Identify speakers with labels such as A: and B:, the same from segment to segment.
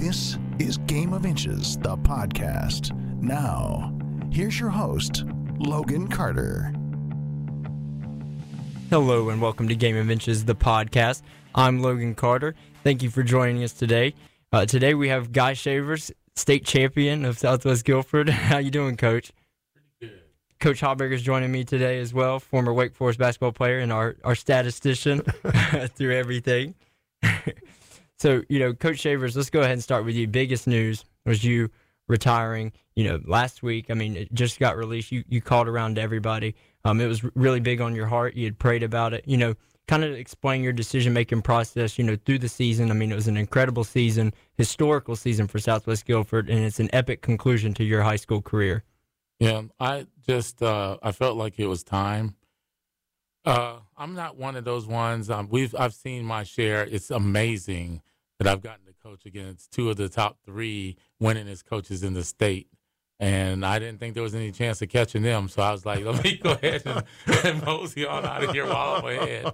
A: This is Game of Inches, the podcast. Now, here's your host, Logan Carter.
B: Hello and welcome to Game of Inches, the podcast. I'm Logan Carter. Thank you for joining us today. Uh, today we have Guy Shavers, state champion of Southwest Guilford. How you doing, Coach? Coach is joining me today as well, former Wake Forest basketball player and our, our statistician through everything. so, you know, Coach Shavers, let's go ahead and start with you. Biggest news was you retiring, you know, last week. I mean, it just got released. You, you called around to everybody. Um, it was really big on your heart. You had prayed about it. You know, kind of explain your decision making process, you know, through the season. I mean, it was an incredible season, historical season for Southwest Guilford, and it's an epic conclusion to your high school career.
C: Yeah, I just uh, I felt like it was time. Uh, I'm not one of those ones. Um, we've I've seen my share. It's amazing that I've gotten to coach against two of the top three winningest coaches in the state, and I didn't think there was any chance of catching them. So I was like, let me go ahead and, and mosey on out of here while I'm ahead.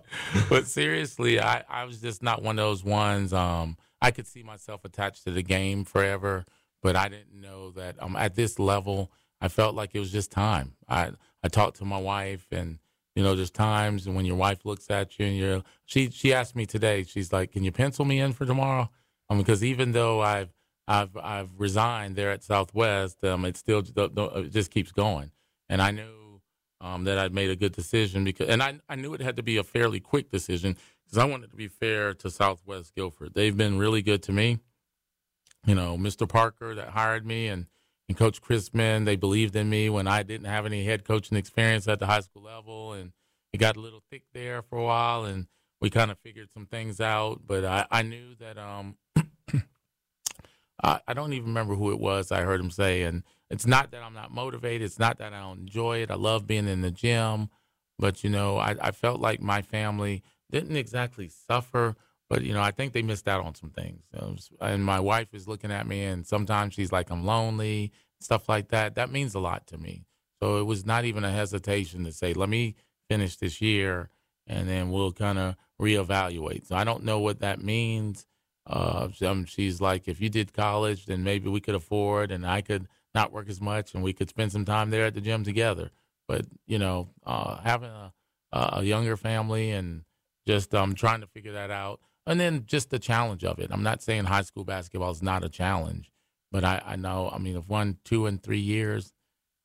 C: But seriously, I I was just not one of those ones. Um, I could see myself attached to the game forever, but I didn't know that um, at this level I felt like it was just time. I I talked to my wife, and you know, there's times and when your wife looks at you and you're she she asked me today. She's like, "Can you pencil me in for tomorrow?" Um, because even though I've I've I've resigned there at Southwest, um, it still it just keeps going, and I knew um that I'd made a good decision because, and I I knew it had to be a fairly quick decision because I wanted to be fair to Southwest Guilford. They've been really good to me. You know, Mr. Parker that hired me and and Coach Chrisman. They believed in me when I didn't have any head coaching experience at the high school level, and it got a little thick there for a while, and we kind of figured some things out. But I, I knew that um, I, I don't even remember who it was. I heard him say, and it's not that I'm not motivated. It's not that I don't enjoy it. I love being in the gym, but you know, I, I felt like my family didn't exactly suffer but you know, I think they missed out on some things. And my wife is looking at me, and sometimes she's like, "I'm lonely," stuff like that. That means a lot to me. So it was not even a hesitation to say, "Let me finish this year, and then we'll kind of reevaluate." So I don't know what that means. Uh, she's like, "If you did college, then maybe we could afford, and I could not work as much, and we could spend some time there at the gym together." But you know, uh, having a, a younger family and just um, trying to figure that out and then just the challenge of it. I'm not saying high school basketball is not a challenge, but I, I know, I mean, I've won two and three years,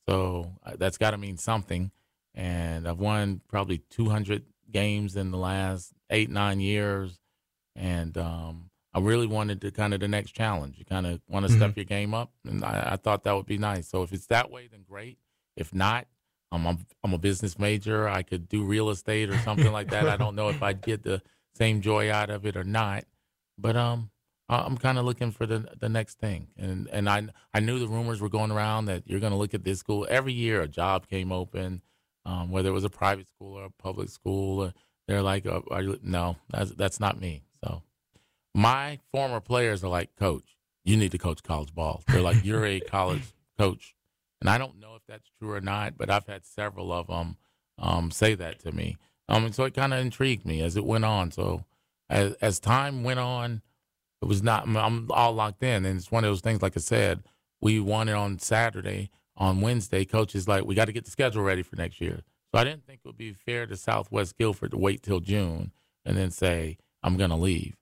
C: so uh, that's got to mean something. And I've won probably 200 games in the last eight, nine years. And um, I really wanted to kind of the next challenge. You kind of want to mm-hmm. step your game up, and I, I, thought that would be nice. So if it's that way, then great. If not, um, I'm I'm a business major. I could do real estate or something like that. I don't know if I'd get the same joy out of it or not. But um, I'm kind of looking for the the next thing, and and I I knew the rumors were going around that you're going to look at this school every year. A job came open, um, whether it was a private school or a public school. Or they're like, oh, you, no, that's that's not me. So my former players are like, Coach, you need to coach college ball. They're like, you're a college coach, and I don't know if that's true or not, but I've had several of them um, say that to me. Um, so it kind of intrigued me as it went on. So as as time went on, it was not. I'm all locked in, and it's one of those things. Like I said, we won it on Saturday. On Wednesday, coach is like, we got to get the schedule ready for next year. So I didn't think it would be fair to Southwest Guilford to wait till June and then say I'm going to leave.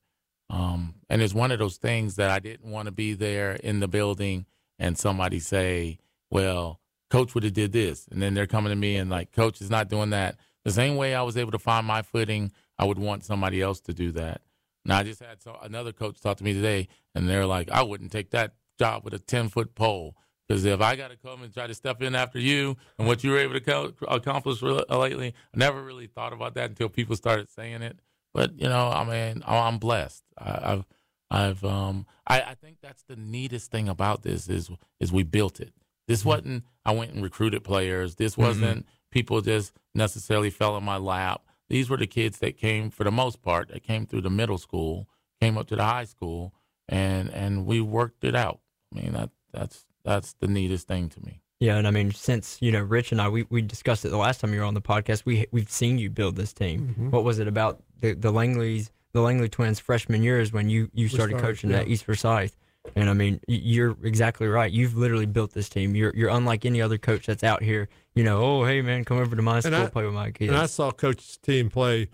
C: Um, and it's one of those things that I didn't want to be there in the building and somebody say, "Well, coach would have did this," and then they're coming to me and like, "Coach is not doing that." The same way I was able to find my footing, I would want somebody else to do that. Now I just had so, another coach talk to me today, and they're like, "I wouldn't take that job with a ten foot pole." Because if I got to come and try to step in after you and what you were able to co- accomplish lately, I never really thought about that until people started saying it. But you know, I mean, I'm blessed. I, have I've, um, I, I think that's the neatest thing about this is is we built it. This mm-hmm. wasn't. I went and recruited players. This mm-hmm. wasn't. Mm-hmm people just necessarily fell in my lap. These were the kids that came, for the most part, that came through the middle school, came up to the high school, and and we worked it out. I mean, that that's that's the neatest thing to me.
B: Yeah, and I mean, since you know, Rich and I, we, we discussed it the last time you were on the podcast. We we've seen you build this team. Mm-hmm. What was it about the the Langley's the Langley twins freshman years when you you started, started coaching yeah. at East Forsyth? And I mean, you're exactly right. You've literally built this team. You're you're unlike any other coach that's out here. You know, oh hey man, come over to my school,
D: I,
B: play with my kids.
D: And I saw Coach's team play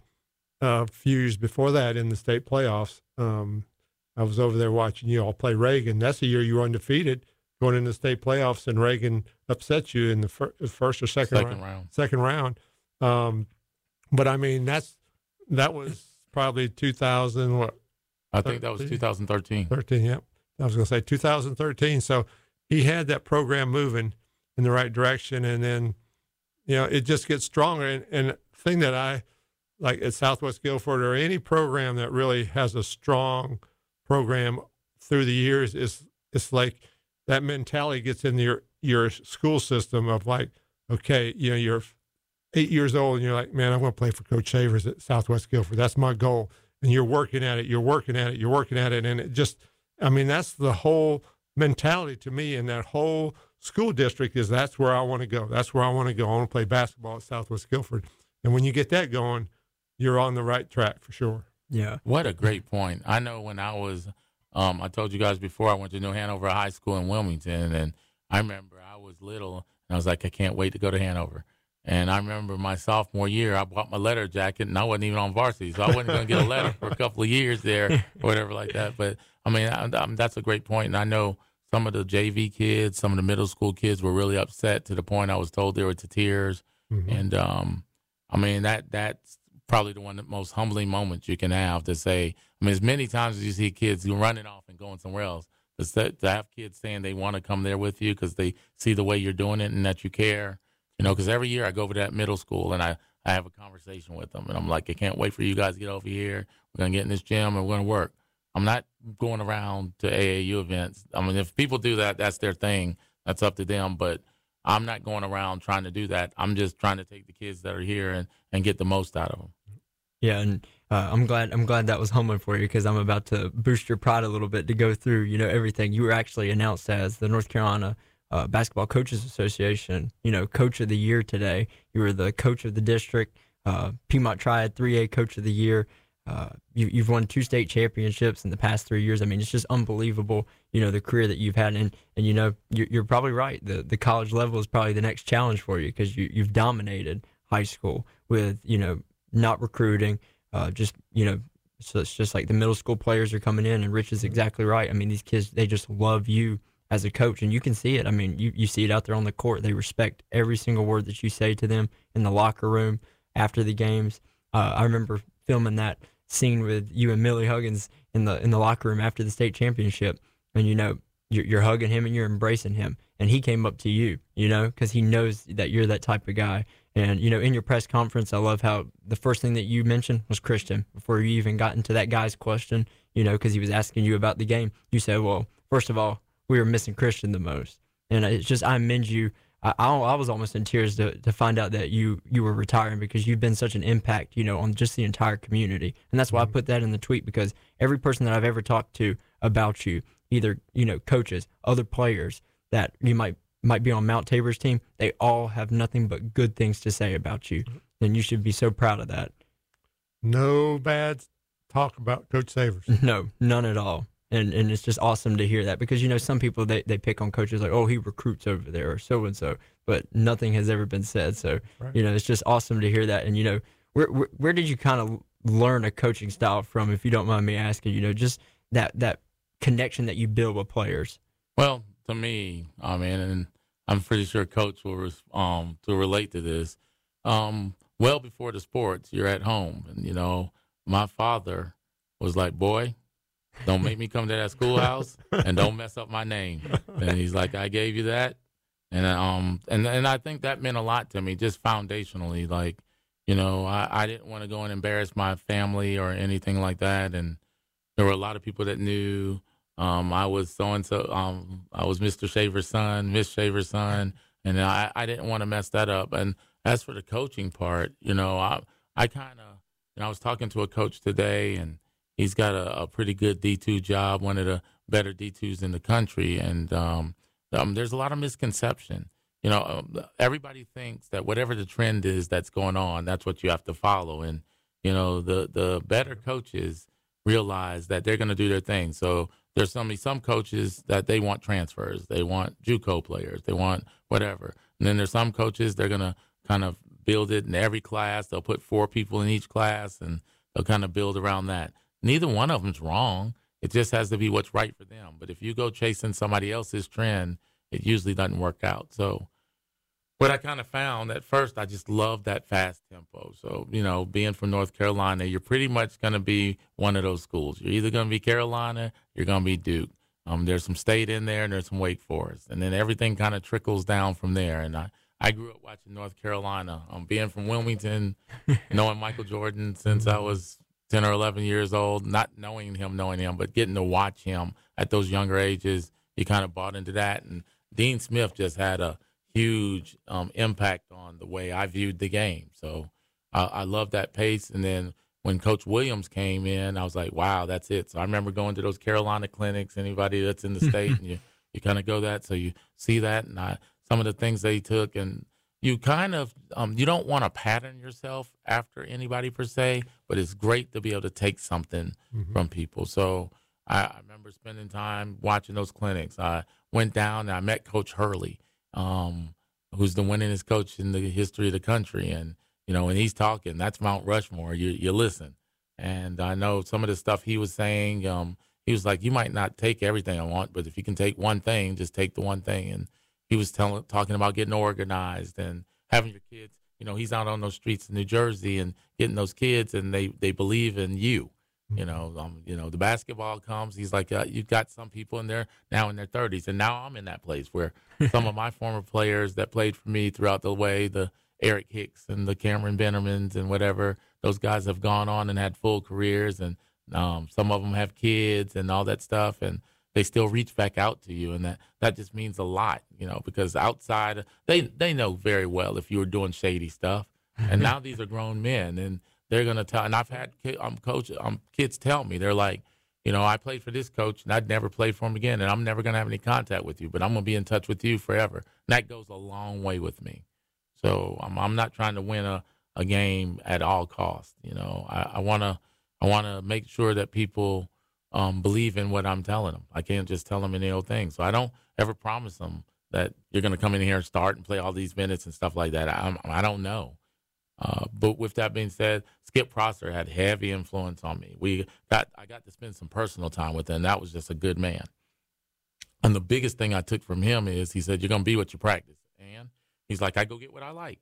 D: uh, a few years before that in the state playoffs. Um, I was over there watching you all play Reagan. That's the year you were undefeated going into the state playoffs, and Reagan upset you in the fir- first or second,
C: Second
D: round.
C: round.
D: Second round. Um, but I mean, that's that was probably 2000. What
C: I think that was 2013.
D: 13, yep. I was going to say 2013. So he had that program moving in the right direction. And then, you know, it just gets stronger. And, and thing that I like at Southwest Guilford or any program that really has a strong program through the years is it's like that mentality gets in your, your school system of like, okay, you know, you're eight years old and you're like, man, I want to play for Coach Shavers at Southwest Guilford. That's my goal. And you're working at it, you're working at it, you're working at it. And it just, I mean, that's the whole mentality to me in that whole school district is that's where I want to go. That's where I want to go. I want to play basketball at Southwest Guilford. And when you get that going, you're on the right track for sure.
B: yeah.
C: What a great point. I know when I was, um, I told you guys before, I went to New Hanover High School in Wilmington, and I remember I was little, and I was like, I can't wait to go to Hanover. And I remember my sophomore year, I bought my letter jacket, and I wasn't even on varsity, so I wasn't going to get a letter for a couple of years there, or whatever like that. But I mean, I, I, that's a great point, and I know some of the JV kids, some of the middle school kids were really upset to the point I was told they were to tears.
D: Mhm.
C: And um, I mean that that's probably the one of the most humbling moments you can have to say. I mean, as many times as you see kids running off and going somewhere else, to, to have kids saying they want to come there with you because they see the way you're doing it and that you care. You know, because every year I go over to that middle school and I I have a conversation with them and I'm like, I can't wait for you guys to get over here. We're gonna get in this gym and we're gonna work. I'm not going around to AAU events. I mean, if people do that, that's their thing. That's up to them. But I'm not going around trying to do that. I'm just trying to take the kids that are here and, and get the most out of them.
B: Yeah, and uh, I'm glad I'm glad that was humbling for you because I'm about to boost your pride a little bit to go through you know everything. You were actually announced as the North Carolina uh, Basketball Coaches Association you know Coach of the Year today. You were the coach of the district, uh, Piedmont Triad 3A Coach of the Year. Uh, you, you've won two state championships in the past three years. I mean, it's just unbelievable. You know the career that you've had, and and you know you're, you're probably right. The the college level is probably the next challenge for you because you you've dominated high school with you know not recruiting, uh, just you know, so it's just like the middle school players are coming in, and Rich is exactly right. I mean, these kids they just love you as a coach, and you can see it. I mean, you you see it out there on the court. They respect every single word that you say to them in the locker room after the games. Uh, I remember filming that scene with you and Millie Huggins in the in the locker room after the state championship, and you know you're, you're hugging him and you're embracing him, and he came up to you, you know, because he knows that you're that type of guy. And you know, in your press conference, I love how the first thing that you mentioned was Christian before you even got into that guy's question. You know, because he was asking you about the game. You said, "Well, first of all, we were missing Christian the most," and it's just I commend you. I, I, I was almost in tears to, to find out that you you were retiring because you've been such an impact, you know, on just the entire community, and that's why I mm-hmm. put that in the tweet because every person that I've ever talked to about you, either you know, coaches, other players that you might might be on Mount Tabor's team, they all have nothing but good things to say about you, mm-hmm. and you should be so proud of that.
D: No bad talk about Coach Shavers.
B: No, none at all. And and it's just awesome to hear that because you know some people they, they pick on coaches like oh he recruits over there or so and so but nothing has ever been said. So
D: Right.
B: you know it's just awesome to hear that. And you know where where, where did you kind of learn a coaching style from if you don't mind me asking? You know just that that connection that you build with players.
C: Well, to me, I mean, and I'm pretty sure Coach will um to relate to this. Um, well before the sports, you're at home, and you know, my father was like, "Boy, don't make me come to that schoolhouse, and don't mess up my name." And he's like, "I gave you that," and um, and and I think that meant a lot to me, just foundationally. Like, you know, I, I didn't want to go and embarrass my family or anything like that, and there were a lot of people that knew. Um, I was so and so. Um, I was Mr. Shavers' son, Miss Shavers' son, and I, I didn't want to mess that up. And as for the coaching part, you know, I I kind of, you know, I was talking to a coach today, and he's got a, a pretty good D two job, one of the better D twos in the country, and um, um, there's a lot of misconception. You know, um, everybody thinks that whatever the trend is that's going on, that's what you have to follow, and you know, the the better coaches realize that they're going to do their thing. So there's some some coaches that they want transfers, they want JUCO players, they want whatever, and then there's some coaches they're gonna kind of build it in every class. They'll put four people in each class, and they'll kind of build around that. Neither one of them's wrong. It just has to be what's right for them. But if you go chasing somebody else's trend, it usually doesn't work out. So what I kind of found at first, I just loved that fast tempo. So, you know, being from North Carolina, you're pretty much going to be one of those schools. You're either going to be Carolina, you're going to be Duke. Um, there's some state in there, and there's some Wake Forest, and then everything kind of trickles down from there. And I, I grew up watching North Carolina. Um, being from Wilmington, knowing Michael Jordan since I was ten or eleven years old, not knowing him, knowing him, but getting to watch him at those younger ages, you kind of bought into that. And Dean Smith just had a huge um, impact on the way I viewed the game. So I, I love that pace. And then when Coach Williams came in, I was like, wow, that's it. So I remember going to those Carolina clinics. Anybody that's in the state, and you you kind of go that, so you see that, and I, some of the things they took, and you kind of um, you don't want to pattern yourself after anybody per se, but it's great to be able to take something mm-hmm. from people. So I, I remember spending time watching those clinics. I went down and I met Coach Hurley um, who's the winningest coach in the history of the country. And, you know, when he's talking, that's Mount Rushmore. You, you listen. And I know some of the stuff he was saying, um, he was like, you might not take everything I want, but if you can take one thing, just take the one thing. And he was telling, talking about getting organized and having your kids, you know, he's out on those streets in New Jersey and getting those kids and they, they believe in you. You mm-hmm. know, um, you know, the basketball comes. He's like, uh, you've got some people in there now in their 30s, and now I'm in that place where some of my former players that played for me throughout the way, the Eric Hicks and the Cameron Bennermans and whatever, those guys have gone on and had full careers, and um, some of them have kids and all that stuff, and they still reach back out to you, and that that just means a lot, you know, because outside they they know very well if you were doing shady stuff, and now these are grown men and they're going to tell. And I've had um, coach um, kids tell me they're like, you know, I played for this coach and I'd never play for him again, and I'm never going to have any contact with you, but I'm going to be in touch with you forever. And that goes a long way with me. So I'm, I'm not trying to win a, a game at all costs. You know, I want to I want to make sure that people um, believe in what I'm telling them. I can't just tell them any old thing. So I don't ever promise them that you're going to come in here and start and play all these minutes and stuff like that. I, I don't know. Uh, but with that being said, Skip Prosser had heavy influence on me. We got I got to spend some personal time with him. That was just a good man. And the biggest thing I took from him is he said, "You're gonna be what you practice." And he's like, "I go get what I like."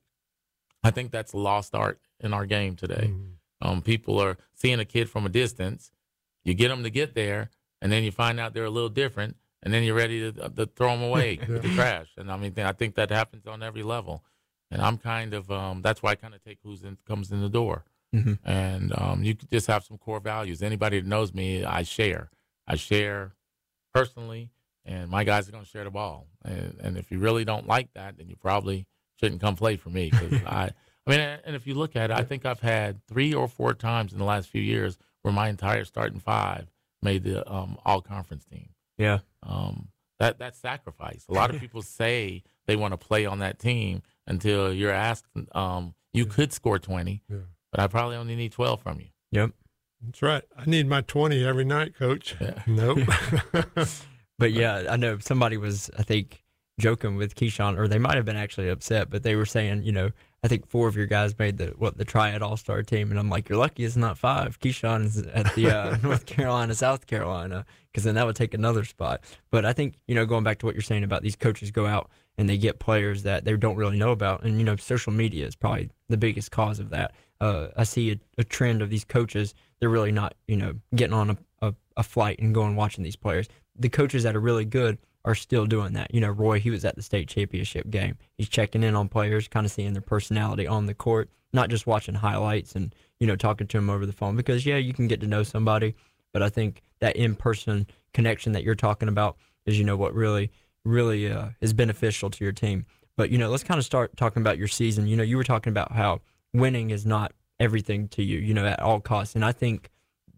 C: I think that's lost art in our game today. Mm-hmm. Um, people are seeing a kid from a distance. You get them to get there, and then you find out they're a little different, and then you're ready to, to throw them away yeah. the trash. And I mean, I think that happens on every level and I'm kind of um, that's why I kind of take who's in, comes in the door, mm-hmm. and um, you just have some core values. Anybody that knows me, I share. I share personally, and my guys are going to share the ball. And, and, if you really don't like that, then you probably shouldn't come play for me because I. I mean, and if you look at it, I think I've had three or four times in the last few years where my entire starting five made the um, all conference team.
B: Yeah.
C: Um, that that's sacrifice. A lot of people say they want to play on that team, until you're asked. Um, you could score 20, yeah. but I probably only need 12 from you.
B: Yep.
D: That's right. I need my 20 every night, coach. Yeah. Nope.
B: but yeah, I know somebody was, I think, joking with Keyshawn, or they might have been actually upset, but they were saying, you know, I think four of your guys made the what the Triad All Star team, and I'm like, you're lucky it's not five. Keyshawn's at the uh, North Carolina, South Carolina, because then that would take another spot. But I think you know, going back to what you're saying about these coaches go out and they get players that they don't really know about. And you know, social media is probably the biggest cause of that. Uh, I see a, a, trend of these coaches; they're really not, you know, getting on a, a, a, flight and going watching these players. The coaches that are really good are still doing that. You know, Roy, he was at the state championship game. He's checking in on players, kind of seeing their personality on the court, not just watching highlights and you know talking to them over the phone. Because yeah, you can get to know somebody, but I think that in-person connection that you're talking about is, you know, what really really uh, is beneficial to your team. But you know, let's kind of start talking about your season. You know, you were talking about how winning is not everything to you. You know, at all costs, and I think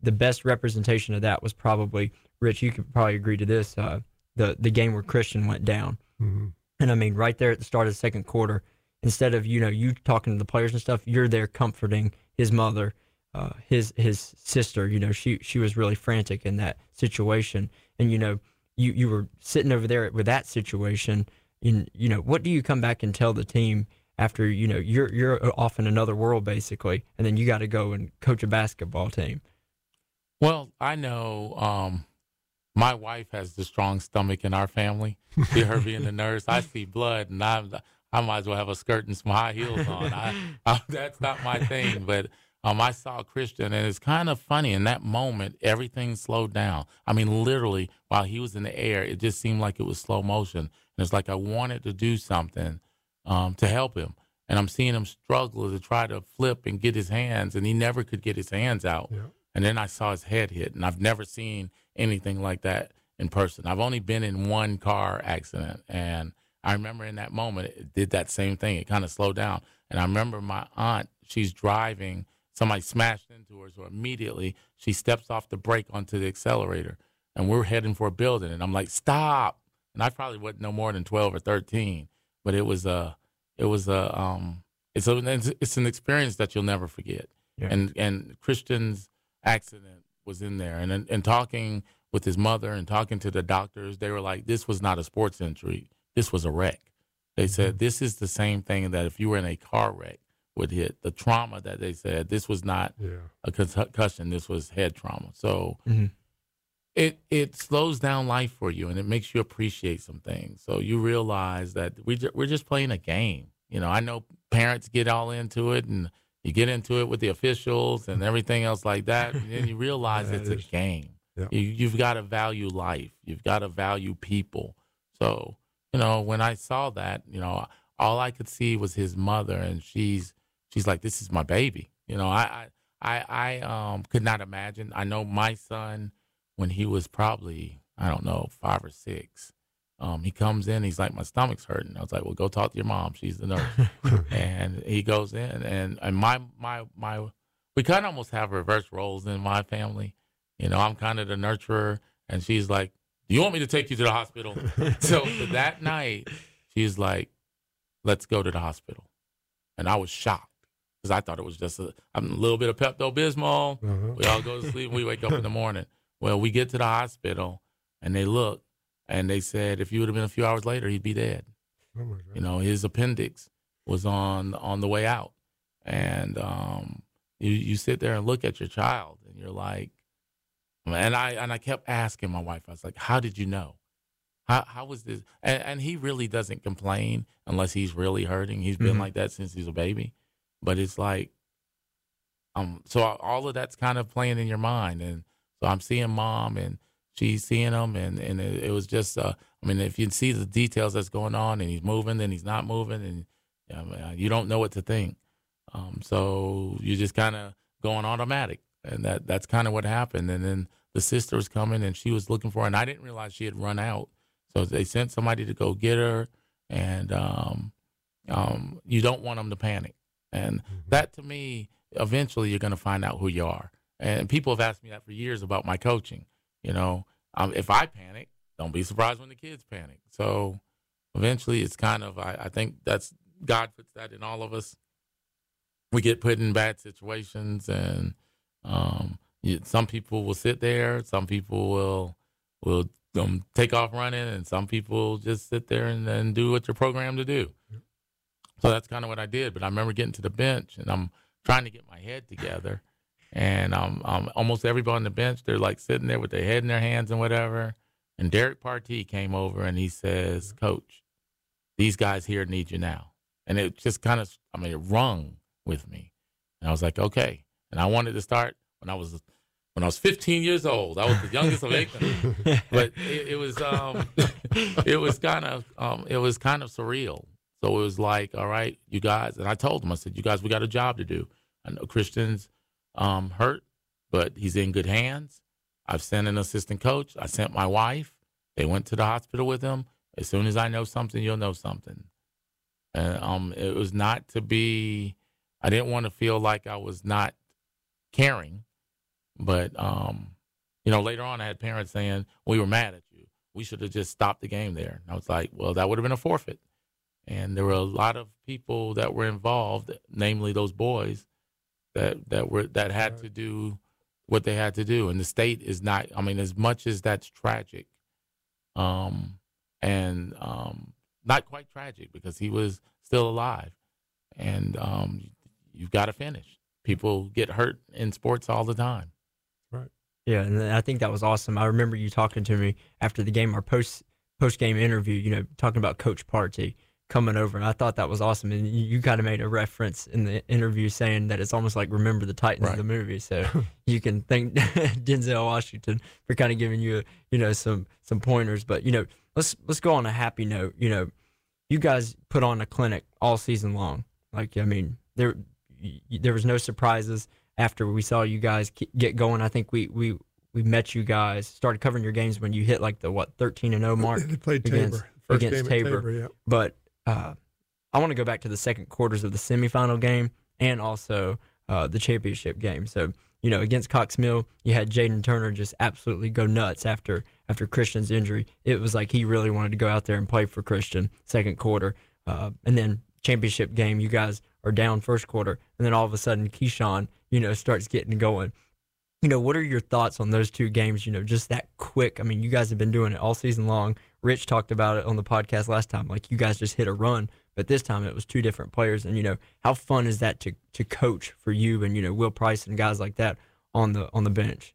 B: the best representation of that was probably Rich. You could probably agree to this. Uh, the the game where Christian went down, mm-hmm. and I mean, right there at the start of the second quarter, instead of you know you talking to the players and stuff, you're there comforting his mother. uh, his his sister. You know, she she was really frantic in that situation, and you know, you you were sitting over there with that situation. And you know, what do you come back and tell the team after you know you're you're off in another world basically, and then you got to go and coach a basketball team?
C: Well, I know um, my wife has the strong stomach in our family. See her being a nurse, I see blood, and I'm I might as well have a skirt and some high heels on. I, I that's not my thing, but. Um, I saw Christian, and it's kind of funny. In that moment, everything slowed down. I mean, literally, while he was in the air, it just seemed like it was slow motion. And it's like I wanted to do something um, to help him. And I'm seeing him struggle to try to flip and get his hands, and he never could get his hands out.
D: Yeah.
C: And then I saw his head hit, and I've never seen anything like that in person. I've only been in one car accident, and I remember in that moment it did that same thing. It kind of slowed down, and I remember my aunt. She's driving. Somebody smashed into her, so immediately she steps off the brake onto the accelerator, and we're heading for a building. And I'm like, "Stop!" And I probably wasn't no more than twelve or thirteen, but it was a, it was a, um, it's a, it's an experience that you'll never forget.
B: Yeah.
C: And and Christian's accident was in there, and and talking with his mother and talking to the doctors, they were like, "This was not a sports injury. This was a wreck." They said this is the same thing that if you were in a car wreck would hit. The trauma that they said this was not
D: Yeah.
C: a concussion. This was head trauma. So
B: Mhm.
C: it it slows down life for you, and it makes you appreciate some things. So you realize that we ju- we're just playing a game. You know, I know parents get all into it, and you get into it with the officials and everything else like that, and then you realize
D: Yeah,
C: it's
D: it
C: a game. You, you've got to value life. You've got to value people. So you know, when I saw that, you know, all I could see was his mother, and she's she's like, "This is my baby." You know, I I I, I um could not imagine. I know my son when he was probably I don't know five or six. Um, he comes in, he's like, "My stomach's hurting." I was like, "Well, go talk to your mom. She's the nurse." and he goes in, and and my my my, we kind of almost have reverse roles in my family. You know, I'm kind of the nurturer, and she's like, "Do you want me to take you to the hospital?" so that night, she's like, "Let's go to the hospital," and I was shocked because I thought it was just a, a little bit of Pepto Bismol.
D: Uh-huh.
C: We all go to sleep and we wake up in the morning. Well, we get to the hospital and they look and they said if you would have been a few hours later, he'd be dead.
D: Oh.
C: You know, his appendix was on on the way out. And um, you you sit there and look at your child and you're like, and I and I kept asking my wife, I was like, how did you know? How how was this? And, and he really doesn't complain unless he's really hurting. He's been
B: Mhm.
C: like that since he's a baby. But it's like, um, so all of that's kind of playing in your mind, and so I'm seeing mom and she's seeing him, and and it, it was just, uh, I mean, if you see the details that's going on, and he's moving, then he's not moving, and um, you don't know what to think. Um, so you just kind of going automatic, and that that's kind of what happened. And then the sister was coming, and she was looking for, her, and I didn't realize she had run out. So they sent somebody to go get her, and um, um, you don't want them to panic. And that to me, eventually you're going to find out who you are. And people have asked me that for years about my coaching. You know, um, if I panic, don't be surprised when the kids panic. So eventually it's kind of, I, I think that's, God puts that in all of us. We get put in bad situations and um, you, some people will sit there. Some people will, will um, take off running and some people just sit there and, and do what you're programmed to do. So that's kind of what I did. But I remember getting to the bench and I'm trying to get my head together. And um, um, almost everybody on the bench, they're like sitting there with their head in their hands and whatever. And Derek Partee came over and he says, Coach, these guys here need you now. And it just kind of, I mean, it rung with me. And I was like, okay. And I wanted to start when I was when I was 15 years old. I was the youngest of eight, but it, it was um, it was kind of um, it was kind of surreal. So it was like, all right, you guys, and I told them, I said, you guys, we got a job to do. I know Christian's um, hurt, but he's in good hands. I've sent an assistant coach. I sent my wife. They went to the hospital with him. As soon as I know something, you'll know something. And um, it was not to be. I didn't want to feel like I was not caring, but um, you know, later on, I had parents saying we were mad at you. We should have just stopped the game there. And I was like, well, that would have been a forfeit. And there were a lot of people that were involved, namely those boys, that that were that had
D: Right.
C: to do what they had to do, and the state is not. I mean, as much as that's tragic, um, and um, not quite tragic because he was still alive, and um, you've got to finish. People get hurt in sports all the time. Right.
B: Yeah, and I think that was awesome. I remember you talking to me after the game, our post post game interview. You know, talking about Coach Partee coming over, and I thought that was awesome. And you, you kind of made a reference in the interview saying that it's almost like Remember the Titans,
C: Right.
B: the movie. So you can thank Denzel Washington for kind of giving you, you know, some some pointers. But you know, let's let's go on a happy note. You know, you guys put on a clinic all season long. Like I mean, there there was no surprises after we saw you guys get going. I think we we we met you guys started covering your games when you hit like the what 13 and 0 mark.
D: They played
B: against-
D: Tabor. First
B: against Tabor.
D: Tabor, yeah.
B: But uh, I want to go back to the second quarters of the semifinal game and also uh, the championship game. So you know, against Cox Mill, you had Jayden Turner just absolutely go nuts after after Christian's injury. It was like he really wanted to go out there and play for Christian second quarter, uh, and then championship game, you guys are down first quarter, and then all of a sudden Keyshawn, you know, starts getting going. You know, what are your thoughts on those two games? You know, just that quick. I mean, you guys have been doing it all season long. Rich talked about it on the podcast last time. Like you guys just hit a run, but this time it was two different players. And you know, how fun is that to to coach for you and you know Will Price and guys like that on the on the bench?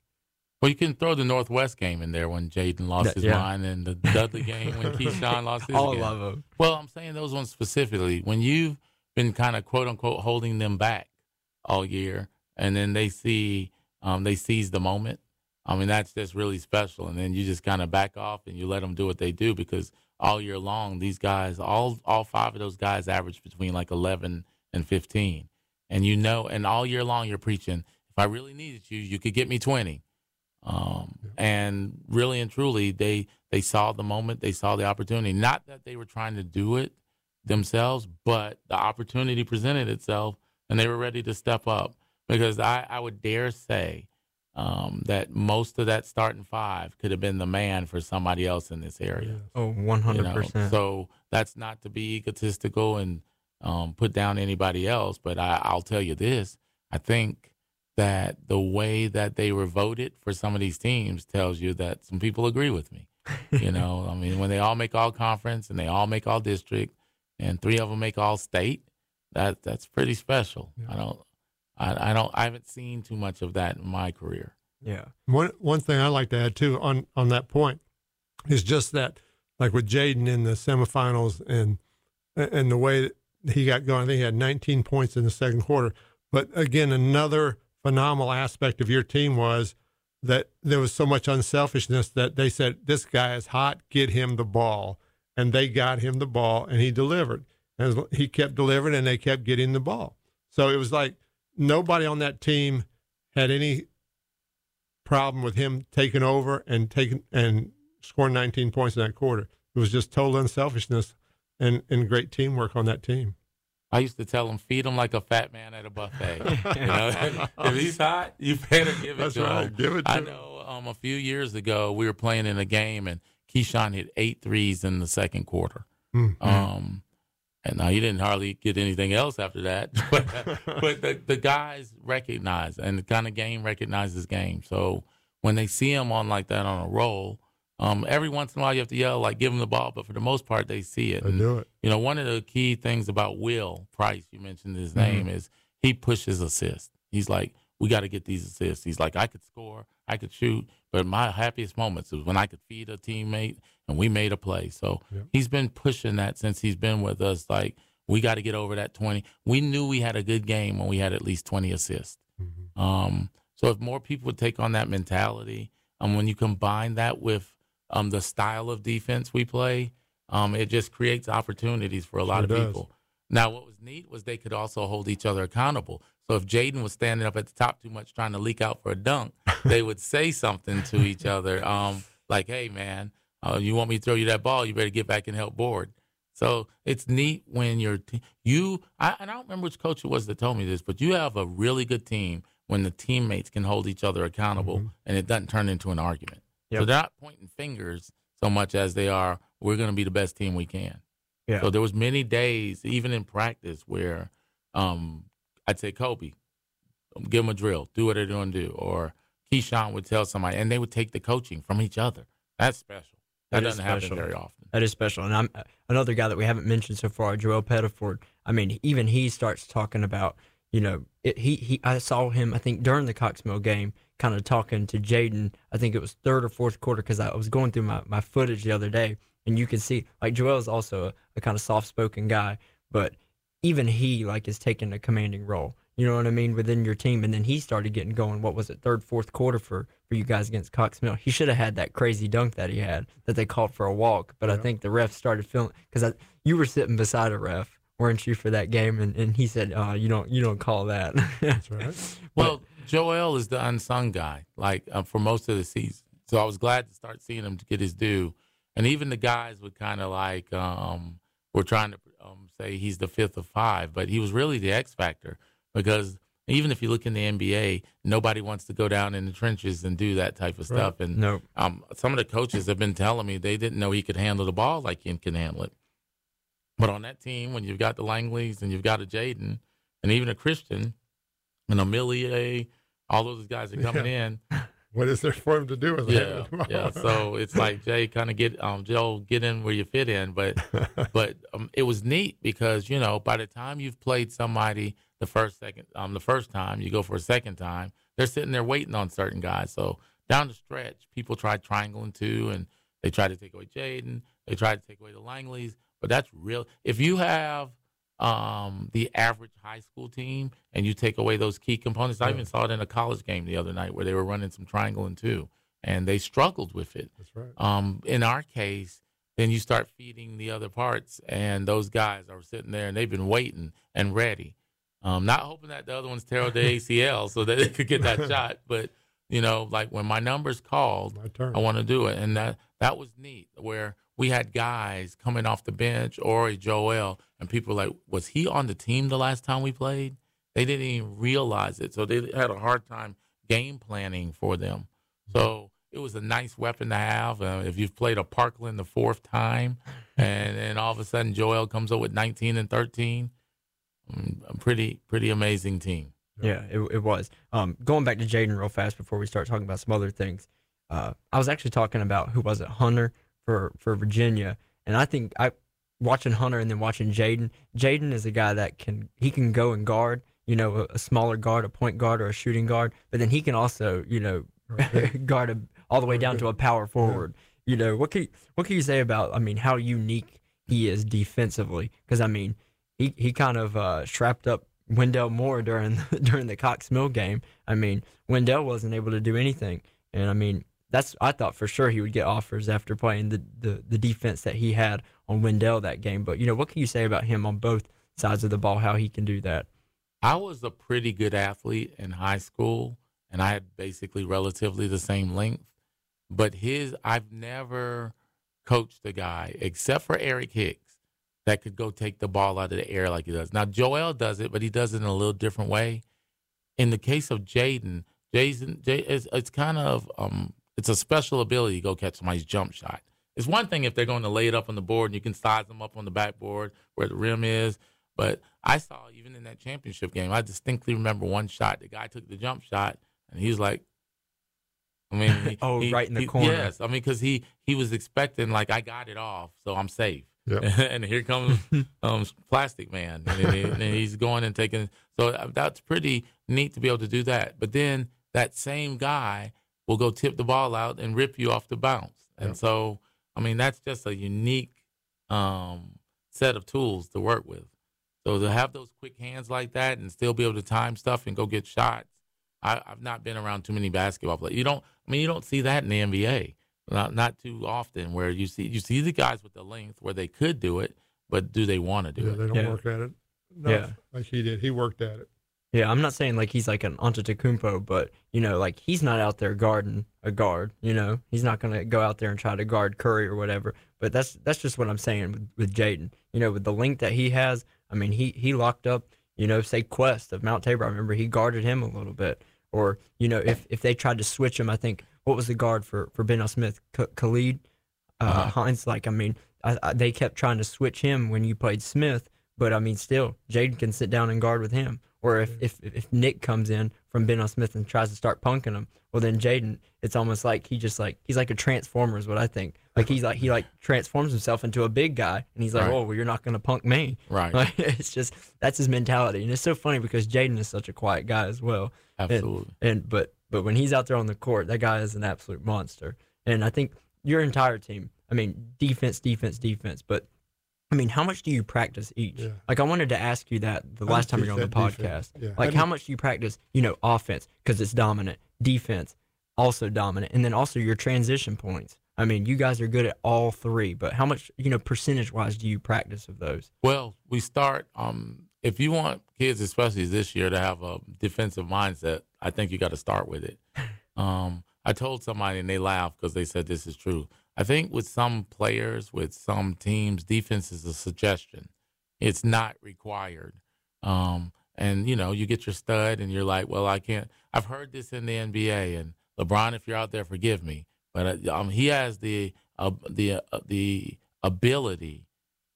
C: Well, you can throw the Northwest game in there when Jayden lost
B: That-
C: his
B: yeah.
C: mind, and the Dudley game when Keyshawn lost his.
B: All
C: game.
B: of them.
C: Well, I'm saying those ones specifically. When you've been kind of quote unquote holding them back all year, and then they see um, they seize the moment. I mean, that's just really special. And then you just kind of back off and you let them do what they do because all year long, these guys, all all five of those guys, average between like 11 and 15. And you know, and all year long, you're preaching. If I really needed you, you could get me 20. Um, and really and truly, they they saw the moment, they saw the opportunity. Not that they were trying to do it themselves, but the opportunity presented itself, and they were ready to step up. Because I, I would dare say um, that most of that starting five could have been the man for somebody else in this area.
B: Oh, one
C: you
B: hundred
C: know?
B: percent.
C: So that's not to be egotistical and um, put down anybody else, but I, I'll tell you this: I think that the way that they were voted for some of these teams tells you that some people agree with me. You know, I mean, when they all make all conference and they all make all district, and three of them make all state, that that's pretty special. I don't, I, I don't, I haven't seen too much of that in my career.
B: Yeah.
D: One one thing I like to add too on on that point is just that like with Jayden in the semifinals and and the way that he got going, I think he had 19 points in the second quarter. But again, another phenomenal aspect of your team was that there was so much unselfishness that they said this guy is hot, get him the ball, and they got him the ball, and he delivered. And he kept delivering, and they kept getting the ball. So it was like nobody on that team had any problem with him taking over and taking and scoring 19 points in that quarter. It was just total unselfishness and, and great teamwork on that team.
C: I used to tell him, feed him like a fat man at a buffet. you know, if he's hot, you better give it
D: That's
C: to
D: right.
C: him.
D: Give it to
C: I
D: him.
C: know um, a few years ago, we were playing in a game, and Keyshawn hit eight threes in the second quarter.
D: Mm.
C: Um, and now he didn't hardly get anything else after that. but but the, the guys recognize, and the kind of game recognizes game. So when they see him on like that on a roll, um, every once in a while you have to yell, like, give him the ball. But for the most part, they see it.
D: They
C: And,
D: do it.
C: you know, one of the key things about Will Price, you mentioned his
D: Mm-hmm.
C: name, is he pushes assists. He's like, we got to get these assists. He's like, I could score, I could shoot, but my happiest moments is when I could feed a teammate and we made a play. So
D: Yep.
C: he's been pushing that since he's been with us. Like, we got to get over that 20. We knew we had a good game when we had at least 20 assists.
D: Mhm.
C: Um, so if more people would take on that mentality, um, when you combine that with um, the style of defense we play, um, it just creates opportunities for a lot
D: Sure
C: of
D: does.
C: people. Now, what was neat was they could also hold each other accountable. So if Jayden was standing up at the top too much trying to leak out for a dunk, they would say something to each other, um, like, "Hey, man, uh, you want me to throw you that ball? You better get back and help board." So it's neat when you're te- you. I, and I don't remember which coach it was that told me this, but you have a really good team when the teammates can hold each other accountable
D: Mhm.
C: and it doesn't turn into an argument. So they're not pointing fingers so much as they are. We're going to be the best team we can.
B: Yeah.
C: So there was many days, even in practice, where um, I'd say Kobe, give them a drill, do what they're going to do. Or Keyshawn would tell somebody, and they would take the coaching from each other. That's special. That,
B: That
C: doesn't happen very often.
B: That is special. And I'm another guy that we haven't mentioned so far, Joel Pettiford. I mean, even he starts talking about, you know, it, he he. I saw him. I think during the Cox Mill game, kind of talking to Jayden. I think it was third or fourth quarter because I was going through my, my footage the other day, and you can see like Joel is also a, a kind of soft spoken guy, but even he like is taking a commanding role. You know what I mean within your team, and then he started getting going. What was it, third, fourth quarter for for you guys against Cox Mill? He should have had that crazy dunk that he had that they called for a walk, but I think the ref started feeling because you were sitting beside a ref, weren't you, for that game? And, and he said, "Oh, you don't you don't call that."
D: That's right.
C: Well, Joel is the unsung guy, like uh, for most of the season. So I was glad to start seeing him to get his due, and even the guys would kind of like um, were trying to say he's the fifth of five, but he was really the X factor because even if you look in the NBA, nobody wants to go down in the trenches and do that type of
D: Right.
C: stuff. And
B: no,
C: um, some of the coaches have been telling me they didn't know he could handle the ball like he can handle it. But on that team, when you've got the Langleys and you've got a Jayden and even a Christian and a Millier, all those guys are coming in.
D: What is there for him to do with
C: Yeah,
D: that?
C: yeah. So it's like Jay, kind of get um Joe, get in where you fit in. But but um, it was neat because you know by the time you've played somebody the first second um the first time you go for a second time they're sitting there waiting on certain guys so down the stretch people tried triangling too and they tried to take away Jayden they tried to take away the Langleys but that's real if you have um the average high school team and you take away those key components I even saw it in a college game the other night where they were running some triangling two and they struggled with it
D: That's right.
C: um, in our case, then you start feeding the other parts, and those guys are sitting there and they've been waiting and ready, um, not hoping that the other ones tear the ACL so that they could get that shot. But you know, like when my number's called,
D: My turn.
C: I want to do it, and that that was neat. Where we had guys coming off the bench or a Joel, and people like, "Was he on the team the last time we played?" They didn't even realize it, so they had a hard time game planning for them. So it was a nice weapon to have. Uh, if you've played a Parkland the fourth time, and then all of a sudden Joel comes up with 19 and 13, mm, a pretty pretty amazing team.
B: Yeah, it, it was. Um, going back to Jayden real fast before we start talking about some other things. Uh, I was actually talking about who was it, Hunter for for Virginia, and I think I watching Hunter and then watching Jayden. Jayden is a guy that can he can go and guard, you know, a, a smaller guard, a point guard, or a shooting guard, but then he can also, you know, guard a, all the way down to a power forward. You know, what can you, what can you say about? I mean, how unique he is defensively? Because I mean, he he kind of uh, strapped up Wendell Moore during during the Cox Mill game. I mean, Wendell wasn't able to do anything, and I mean, that's I thought for sure he would get offers after playing the the, the defense that he had on Wendell that game. But you know, what can you say about him on both sides of the ball? How he can do that?
C: I was a pretty good athlete in high school, and I had basically relatively the same length. But his, I've never coached a guy except for Eric Hicks that could go take the ball out of the air like he does. Now Joel does it, but he does it in a little different way. In the case of Jayden, Jason, Jay, it's, it's kind of um, it's a special ability to go catch somebody's jump shot. It's one thing if they're going to lay it up on the board and you can size them up on the backboard where the rim is. But I saw even in that championship game, I distinctly remember one shot. The guy took the jump shot, and he's like, I mean, he-
B: Oh,
C: he-
B: right in the
C: he-
B: corner.
C: Yes, I mean, because he he was expecting like I got it off, so I'm safe.
D: Yep.
C: and here comes um, Plastic Man, and, he- and he's going and taking. So uh, that's pretty neat to be able to do that. But then that same guy will go tip the ball out and rip you off the bounce, and
D: Yep.
C: so I mean that's just a unique um, set of tools to work with. So to have those quick hands like that and still be able to time stuff and go get shots, I, I've not been around too many basketball players. You don't, I mean, you don't see that in the NBA, not not too often. Where you see you see the guys with the length where they could do it, but do they want to do
D: Yeah,
C: it?
D: they don't
B: Yeah.
D: work at it. No,
B: Yeah.
D: like he did. He worked at it.
B: Yeah, I'm not saying like he's like an Antetokounmpo, but you know, like he's not out there guarding a guard. You know, he's not gonna go out there and try to guard Curry or whatever. But that's that's just what I'm saying with, with Jayden. You know, with the link that he has, I mean, he he locked up. You know, say Quest of Mount Tabor. I remember he guarded him a little bit. Or you know, if if they tried to switch him, I think what was the guard for for Ben L. Smith, K- Khalid uh,
C: Uh-huh.
B: Hines. Like, I mean, I, I, they kept trying to switch him when you played Smith, but I mean, still, Jayden can sit down and guard with him. Or if, if, if Nick comes in from Ben L. Smith and tries to start punking him, well then Jayden, it's almost like he just like he's like a transformer is what I think. Like he's like he like transforms himself into a big guy, and he's like,
C: Right.
B: oh well, you're not gonna punk me.
C: Right.
B: Like, it's just that's his mentality, and it's so funny because Jayden is such a quiet guy as well. And-
C: Absolutely.
B: And, but but when he's out there on the court, that guy is an absolute monster. And I think your entire team, I mean, defense, defense, defense. But I mean, how much do you practice each?
D: Yeah.
B: Like I wanted to ask you that the last time
D: teach
B: you were on the
D: that
B: podcast.
D: Yeah.
B: Like
D: I
B: how much do you practice? You know, offense because it's dominant, defense also dominant, and then also your transition points. I mean, you guys are good at all three, but how much, you know, percentage wise do you practice of those?
C: Well, we start. Um, if you want kids, especially this year, to have a defensive mindset, I think you got to start with it. Um, I told somebody and they laughed because they said this is true. I think with some players, with some teams, defense is a suggestion. It's not required. Um, and you know, you get your stud, and you're like, well, I can't. I've heard this in the NBA, and LeBron, if you're out there, forgive me, but uh, um, he has the uh, the uh, the ability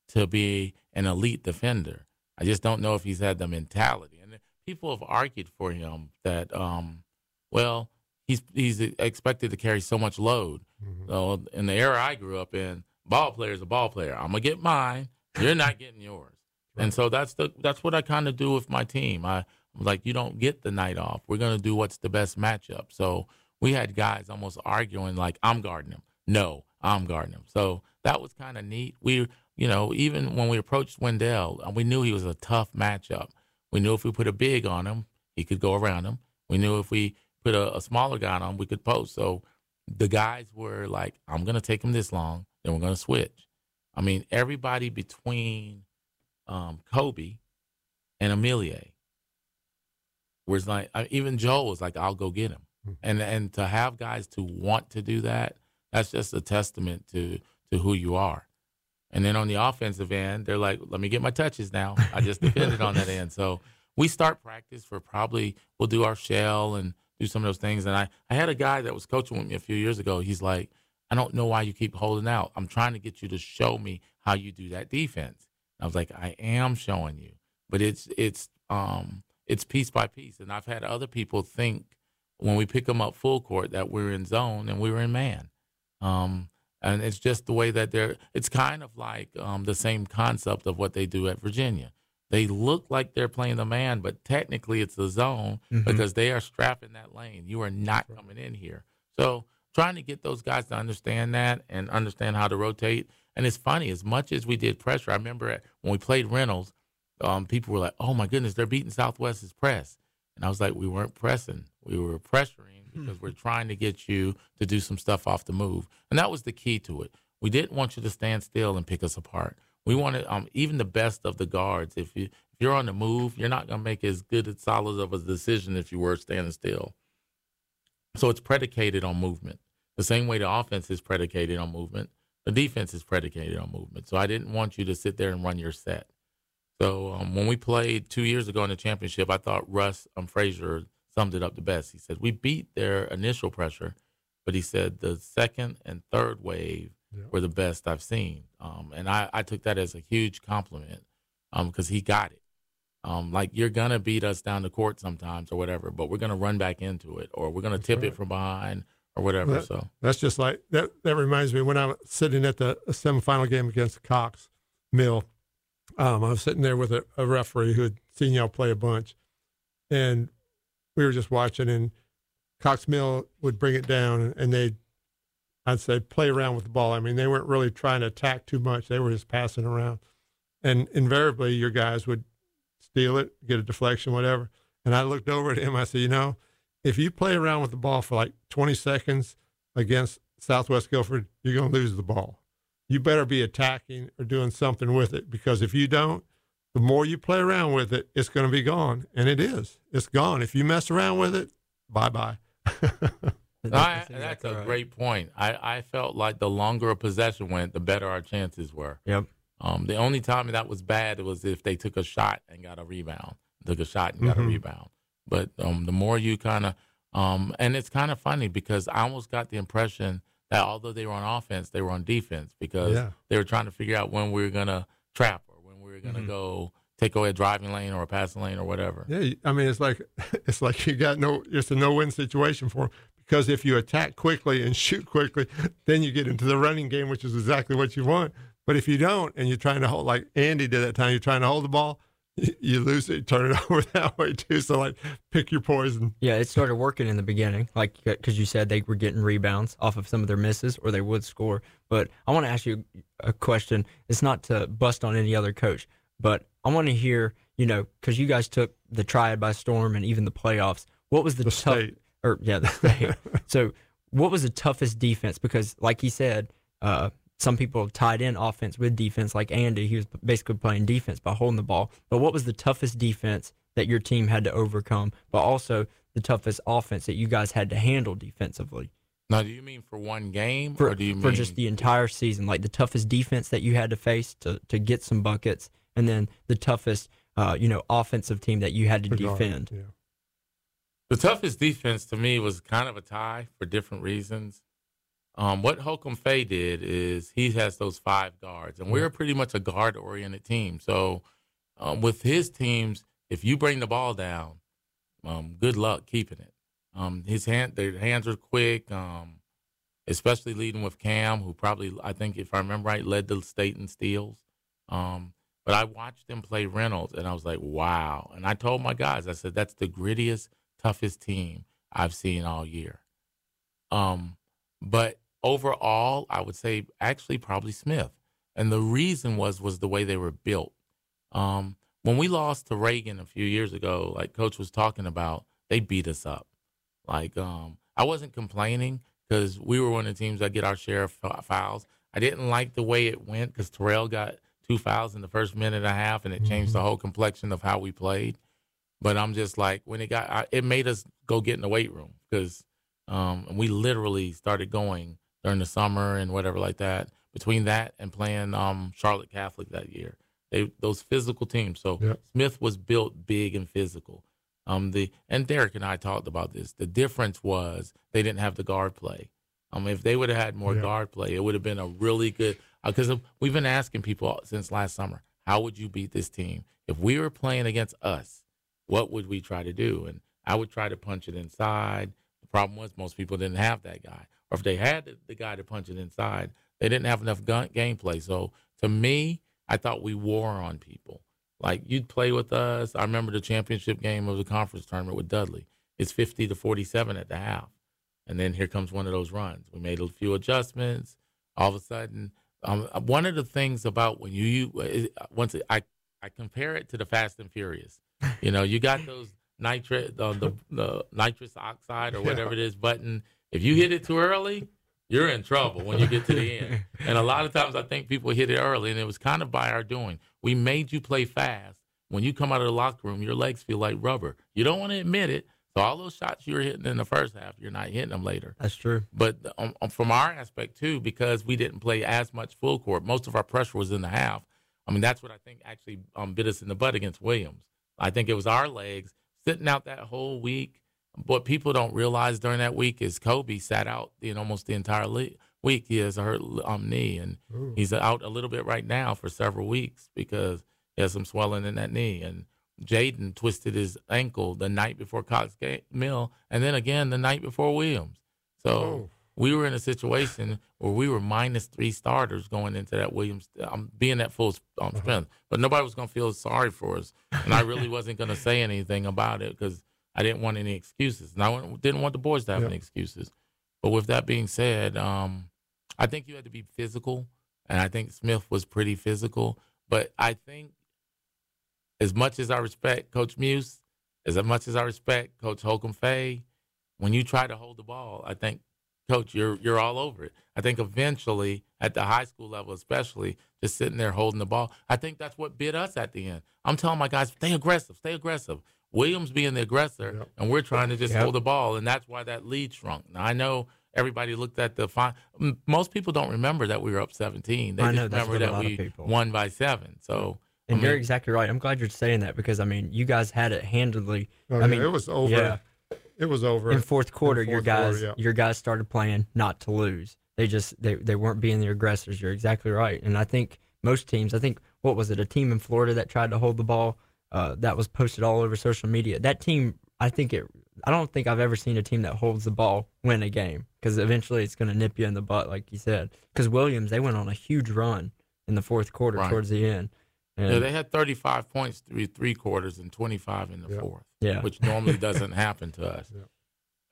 C: to be an elite defender. I just don't know if he's had the mentality. And people have argued for him that, um, well, he's he's expected to carry so much load.
D: Mhm.
C: So in the era I grew up in, ball player is a ball player. I'm gonna get mine. You're not getting yours. And so that's the that's what I kind of do with my team. I I'm like, you don't get the night off. We're gonna do what's the best matchup. So we had guys almost arguing like, I'm guarding him. No, I'm guarding him. So that was kind of neat. We, you know, even when we approached Wendell, uh, we knew he was a tough matchup. We knew if we put a big on him, he could go around him. We knew if we put a, a smaller guy on we could post. So the guys were like, I'm going to take him this long, then we're going to switch. I mean, everybody between um, Kobe and Amelie was like, I- even Joel was like, I'll go get him.
D: Mhm.
C: And and to have guys to want to do that, that's just a testament to to who you are. And then on the offensive end, they're like, let me get my touches now. I just depended on that end. So we start practice for probably, we'll do our shell and do some of those things. And I, I had a guy that was coaching with me a few years ago. He's like, I don't know why you keep holding out. I'm trying to get you to show me how you do that defense. I was like, I am showing you, but it's, it's, um, it's piece by piece. And I've had other people think when we pick them up full court that we're in zone and we're in man. Um, and it's just the way that they're. It's kind of like um, the same concept of what they do at Virginia. They look like they're playing the man, but technically it's the zone
B: Mhm.
C: because they are strapping that lane. You are not coming in here. So trying to get those guys to understand that and understand how to rotate. And it's funny, as much as we did pressure, I remember at- when we played Reynolds, um, people were like, "Oh my goodness, they're beating Southwest's press," and I was like, "We weren't pressing, we were pressuring because we're trying to get you to do some stuff off the move." And that was the key to it. We didn't want you to stand still and pick us apart. We wanted um, even the best of the guards. If you if you're on the move, you're not going to make as good as solid of a decision if you were standing still. So it's predicated on movement. The same way the offense is predicated on movement, the defense is predicated on movement. So I didn't want you to sit there and run your set. So um, when we played two years ago in the championship, I thought Russ um, Frazier summed it up the best. He said we beat their initial pressure, but he said the second and third wave
D: Yeah.
C: were the best I've seen. Um, and I, I took that as a huge compliment because he got it. Um, like you're gonna beat us down the court sometimes or whatever, but we're gonna run back into it or we're gonna
D: That's
C: tip
D: right.
C: it from behind or whatever.
D: That-
C: so
D: That's just like that. That reminds me when I was sitting at the semifinal game against Cox Mill. Um, I was sitting there with a, a referee who had seen y'all play a bunch, and we were just watching. And Cox Mill would bring it down, and they, I'd say, play around with the ball. I mean, they weren't really trying to attack too much; they were just passing around. And invariably, your guys would steal it, get a deflection, whatever. And I looked over at him. I said, you know, if you play around with the ball for like 20 seconds against Southwest Guilford, you're going to lose the ball. You better be attacking or doing something with it because if you don't, the more you play around with it, it's going to be gone. And it is. It's gone. If you mess around with it, bye bye.
C: I,
B: That's
C: that's a
B: right.
C: great point. I, I felt like the longer a possession went, the better our chances were.
B: Yep.
C: Um, the only time that was bad was if they took a shot and got a rebound, took a shot and got a
D: Mhm.
C: rebound. But um, the more you kind of, um, and it's kind of funny because I almost got the impression that although they were on offense, they were on defense because
D: Yeah.
C: they were trying to figure out when we were gonna trap or when we were were going to
D: Mhm.
C: go take away a driving lane or a passing lane or whatever.
D: Yeah, I mean it's like it's like you got no it's a no win situation for 'em. Because if you attack quickly and shoot quickly, then you get into the running game, which is exactly what you want. But if you don't, and you're trying to hold like Andy did that time, you're trying to hold the ball, you, lose it, turn it over that way too. So like pick your poison.
B: Yeah, it started working in the beginning, like uh, because you said they were getting rebounds off of some of their misses, or they would score. But I want to ask you a question. It's not to bust on any other coach, but I want to hear, you know, because you guys took the triad by storm and even the playoffs. What was the,
D: The
B: tough?
D: state.
B: Or yeah, so what was the toughest defense? Because like he said, uh, some people tied in offense with defense. Like Andy, he was basically playing defense by holding the ball. But what was the toughest defense that your team had to overcome? But also the toughest offense that you guys had to handle defensively
C: Now, do you mean for one game,
B: for
C: or do you mean
B: for just the entire season? Like the toughest defense that you had to face to to get some buckets, and then the toughest, uh, you know, offensive team that you had to
D: to
B: defend.
D: Yeah.
C: The toughest defense to me was kind of a tie for different reasons. Um, what Holcomb Fay did is he has those five guards, and we're pretty much a guard oriented team. So, um, with his teams, if you bring the ball down, um, good luck keeping it. Um, his hand, their hands are quick, um, especially leading with Cam, who probably, I think, if I remember right, led the state in steals. Um, but I watched them play Reynolds, and I was like, wow. And I told my guys, I said, that's the grittiest, toughest team I've seen all year. Um, but overall, I would say actually probably Smith. And the reason was was the way they were built. Um, when we lost to Reagan a few years ago, like Coach was talking about, they beat us up. Like um, I wasn't complaining because we were one of the teams that get our share of fouls. I didn't like the way it went because Terrell got two fouls in the first minute and a half, and it changed the whole complexion of how we played. But I'm just like when it got, I, it made us go get in the weight room because um, we literally started going during the summer and whatever like that. Between that and playing um, Charlotte Catholic that year, they those physical teams. So
D: Yep.
C: Smith was built big and physical. Um, the and Derek and I talked about this. The difference was they didn't have the guard play. Um, if they would have had more
D: Yeah.
C: guard play, it would have been a really good. Because we've been asking people since last summer, how would you beat this team if we were playing against us? What would we try to do? And I would try to punch it inside. The problem was most people didn't have that guy, or if they had the, guy to punch it inside, they didn't have enough gun, gameplay. So to me, I thought we wore on people. Like you'd play with us. I remember the championship game of the conference tournament with Dudley. It's fifty to forty-seven at the half, and then here comes one of those runs. We made a few adjustments. All of a sudden, um, one of the things about when you, you once I I compare it to the Fast and Furious. You know, you got those nitrate uh, the the nitrous oxide or whatever it is button. If you hit it too early, you're in trouble when you get to the end. And a lot of times I think people hit it early, and it was kind of by our doing. We made you play fast. When you come out of the locker room, your legs feel like rubber. You don't want to admit it. So all those shots you were hitting in the first half, you're not hitting them later.
B: That's true.
C: But um, um, from our aspect too, because we didn't play as much full court, most of our pressure was in the half. I mean, that's what I think actually um, bit us in the butt against Williams. I think it was our legs sitting out that whole week. What people don't realize during that week is Kobe sat out in almost the entire le- week. He has a hurt um, knee, and
D: Ooh.
C: he's out a little bit right now for several weeks because he has some swelling in that knee. And Jayden twisted his ankle the night before Cox Mill, and then again the night before Williams. So
D: Oh.
C: We were in a situation where we were minus three starters going into that Williams, um, being at full um, strength. But nobody was going to feel sorry for us, and I really wasn't going to say anything about it because I didn't want any excuses, and I didn't want the boys to have
D: Yeah.
C: any excuses. But with that being said, um, I think you had to be physical, and I think Smith was pretty physical. But I think, as much as I respect Coach Muse, as much as I respect Coach Holcomb Fay, when you try to hold the ball, I think, Coach, you're you're all over it. I think eventually, at the high school level, especially, just sitting there holding the ball, I think that's what bit us at the end. I'm telling my guys, stay aggressive, stay aggressive. Williams being the aggressor,
D: Yep.
C: and we're trying to just
B: Yep.
C: hold the ball, and that's why that lead shrunk. Now I know everybody looked at the fine. Most people don't remember that we were up 17. They
B: I
C: just
B: know, that's
C: remember
B: a
C: that
B: lot of
C: we
B: people-
C: won by seven. So
B: And
C: I
B: you're exactly right. I'm glad you're saying that because I mean, you guys had it handedly.
D: Oh,
B: I
D: yeah,
B: mean,
D: it was over.
B: yeah.
D: It was over.
B: In fourth quarter, your
D: fourth quarter,
B: guys,
D: yeah.
B: your guys started playing not to lose. They just they, they weren't being the aggressors. You're exactly right. And I think most teams, I think what was it? A team in Florida that tried to hold the ball. Uh, that was posted all over social media. That team, I think it. I don't think I've ever seen a team that holds the ball win a game because eventually it's going to nip you in the butt, like you said. Because Williams, they went on a huge run in the fourth quarter
C: Right.
B: towards the end. And,
C: Yeah, they had 35 points through three quarters and 25 in the
D: Yeah.
C: fourth,
B: yeah.
C: which normally doesn't happen to us.
D: Yeah.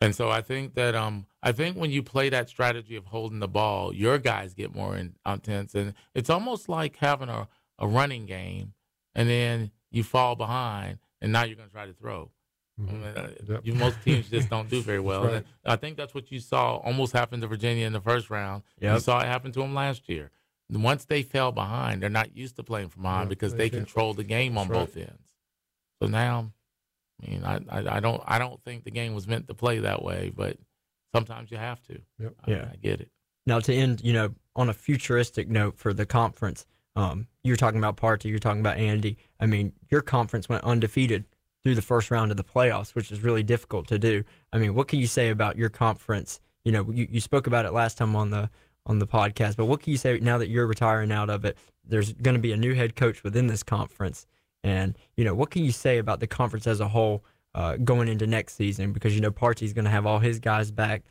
C: And so I think that um I think when you play that strategy of holding the ball, your guys get more in, intense, and it's almost like having a, a running game, and then you fall behind, and now you're going to try to throw. I mean, uh,
D: Yep.
C: you, most teams just don't do very well.
D: That's
C: And I think that's what you saw almost happen to Virginia in the first round. You saw it happen to them last year. Once they fell behind, they're not used to playing from behind
D: Yeah,
C: because
D: they
C: they control the game on
D: That's right.
C: both ends. So now, I mean, I, I, I don't I don't think the game was meant to play that way, but sometimes you have to.
D: Yep.
C: I,
B: Yeah.
C: I get it.
B: Now to end, you know, on a futuristic note for the conference, um, you're talking about Partee, you're talking about Andy. I mean, your conference went undefeated through the first round of the playoffs, which is really difficult to do. I mean, what can you say about your conference? You know, you, you spoke about it last time on the on the podcast, but what can you say now that you're retiring out of it? There's going to be a new head coach within this conference, and you know, what can you say about the conference as a whole uh, going into next season? Because you know, Partee's going to have all his guys back.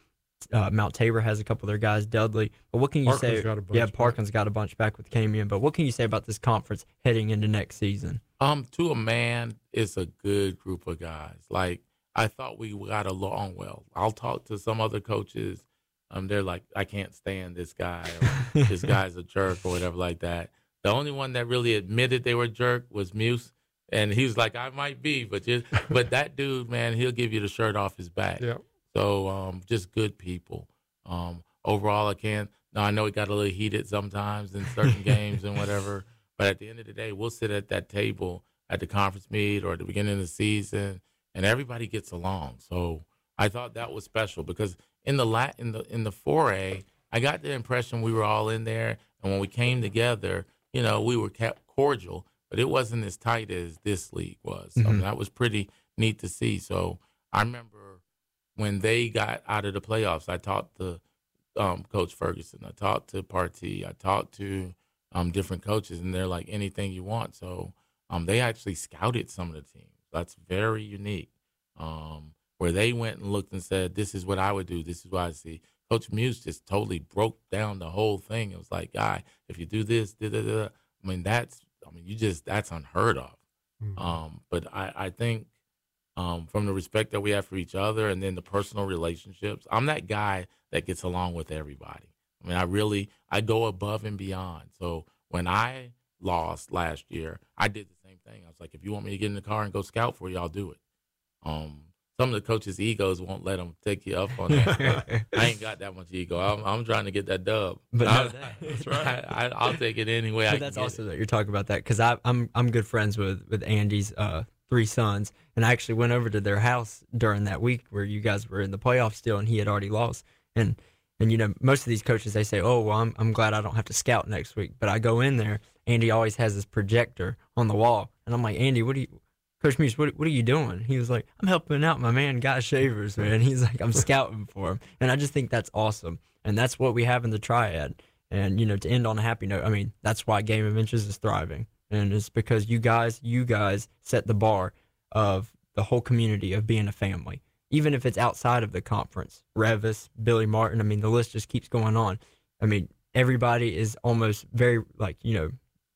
B: Uh, Mount Tabor has a couple of their guys, Dudley. But what can you say?
D: got a bunch
B: yeah. Parkland's got a bunch back with Camion. But what can you say about this conference heading into next season?
C: Um, to a man, it's a good group of guys. Like I thought we got along well. I'll talk to some other coaches. Um, they're like, I can't stand this guy. Or, this guy's a jerk or whatever like that. The only one that really admitted they were jerk was Muse, and he was like, I might be, but just, but that dude, man, he'll give you the shirt off his back.
D: Yeah.
C: So um, just good people. Um, overall, I can't. Now I know it got a little heated sometimes in certain games and whatever, but at the end of the day, we'll sit at that table at the conference meet or at the beginning of the season, and everybody gets along. So I thought that was special because in the la- in the in the foray, I got the impression we were all in there, and when we came together, you know, we were kept cordial, but it wasn't as tight as this league was. Mean,
B: Mhm.
C: that was pretty neat to see. So I remember when they got out of the playoffs, I talked to um, Coach Ferguson, I talked to Partee, I talked to um, different coaches, and they're like anything you want. So um, they actually scouted some of the teams. That's very unique. Um, where they went and looked and said, "This is what I would do. This is what I see." Coach Muse just totally broke down the whole thing. It was like, "Guy, if you do this, da, da, da. I mean, that's, I mean, you just that's unheard of."
D: Mhm.
C: Um, but I, I think um, from the respect that we have for each other and then the personal relationships, I'm that guy that gets along with everybody. I mean, I really I go above and beyond. So when I lost last year, I did the same thing. I was like, if you want me to get in the car and go scout for you, I'll do it. Um, some of the coaches' egos won't let them take you up on that. I ain't got that much ego. I'm, I'm trying to get that dub.
B: But
C: I,
B: that-
D: That's right.
C: I, will take it anyway. I
B: But that's
C: it.
B: that you're talking about that because I'm I'm good friends with with Andy's uh, three sons, and I actually went over to their house during that week where you guys were in the playoffs still, and he had already lost. And and you know most of these coaches they say, oh well, I'm I'm glad I don't have to scout next week. But I go in there, Andy always has his projector on the wall, and I'm like, Andy, what do you? Coach Muse, what, what are you doing? He was like, I'm helping out my man, Guy Shavers, man. He's like, I'm scouting for him. And I just think that's awesome. And that's what we have in the triad. And, you know, to end on a happy note, I mean, that's why Game of Inches is thriving. And it's because you guys, you guys set the bar of the whole community of being a family. Even if it's outside of the conference, Revis, Billy Martin, I mean, the list just keeps going on. I mean, everybody is almost very, like, you know,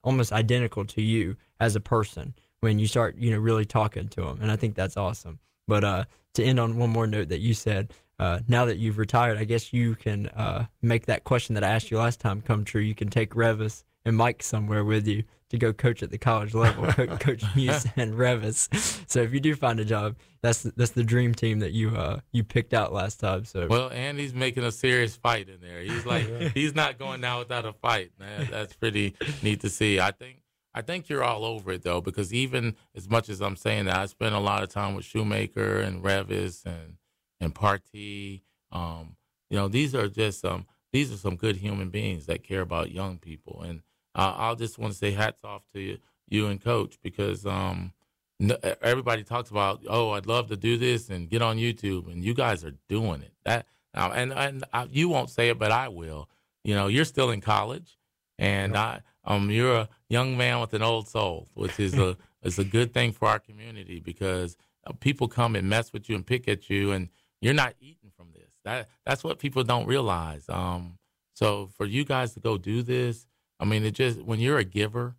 B: almost identical to you as a person when you start, you know, really talking to them. And I think that's awesome. But uh, to end on one more note that you said, uh, now that you've retired, I guess you can uh, make that question that I asked you last time come true. You can take Revis and Mike somewhere with you to go coach at the college level, Co- Coach Muse and Revis. So if you do find a job, that's that's the dream team that you uh, you picked out last time. So
C: Well, and he's making a serious fight in there. He's like he's not going down without a fight. Man, that's pretty neat to see. I think I think you're all over it though, because even as much as I'm saying that, I spent a lot of time with Shoemaker and Revis and and Partee. Um, you know, these are just um these are some good human beings that care about young people, and uh, I'll just want to say hats off to you, you and Coach, because um no, everybody talks about, oh, I'd love to do this and get on YouTube, and you guys are doing it. That now, and and I, you won't say it, but I will. You know, you're still in college, and I um, you're a young man with an old soul, which is a is a good thing for our community because uh, people come and mess with you and pick at you, and you're not eating from this. That that's what people don't realize. Um, so for you guys to go do this, I mean, it just when you're a giver,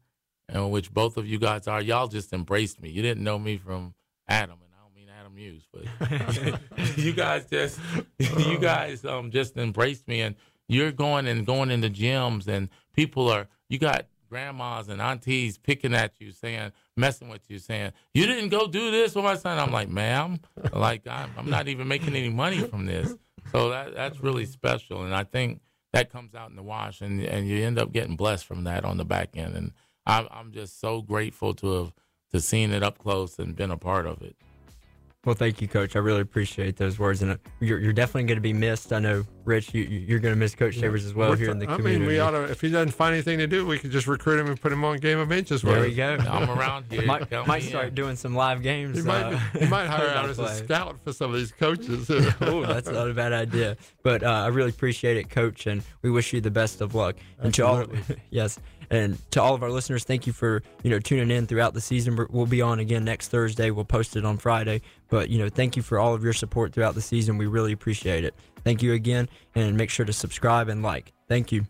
C: and which both of you guys are, y'all just embraced me. You didn't know me from Adam, and I don't mean Adam Hughes, but you guys just you guys um just embraced me, and you're going and going into gyms, and people are you got grandmas and aunties picking at you, saying, messing with you, saying, "You didn't go do this with my son." I'm like, "Ma'am, like I'm, I'm not even making any money from this." So that that's really special, and I think that comes out in the wash, and and you end up getting blessed from that on the back end. And I'm I'm just so grateful to have to seen it up close and been a part of it.
B: Well, thank you, Coach. I really appreciate those words, and uh, you're, you're definitely going to be missed. I know, Rich, you, you're going to miss Coach Shavers as well
D: We're
B: here
D: tr-
B: in the
D: I
B: community.
D: I mean, we ought to. If he doesn't find anything to do, we could just recruit him and put him on Game of Inches.
B: there we go.
C: I'm around here.
B: might might start doing some live games.
D: He might,
B: uh,
D: he might hire out as a scout for some of these coaches.
B: oh, that's not a bad idea. But uh, I really appreciate it, Coach, and we wish you the best of luck. And to all, yes, and to all of our listeners, thank you for you know tuning in throughout the season. We'll be on again next Thursday. We'll post it on Friday. But you know, thank you for all of your support throughout the season. We really appreciate it. Thank you again, and make sure to subscribe and like. Thank you.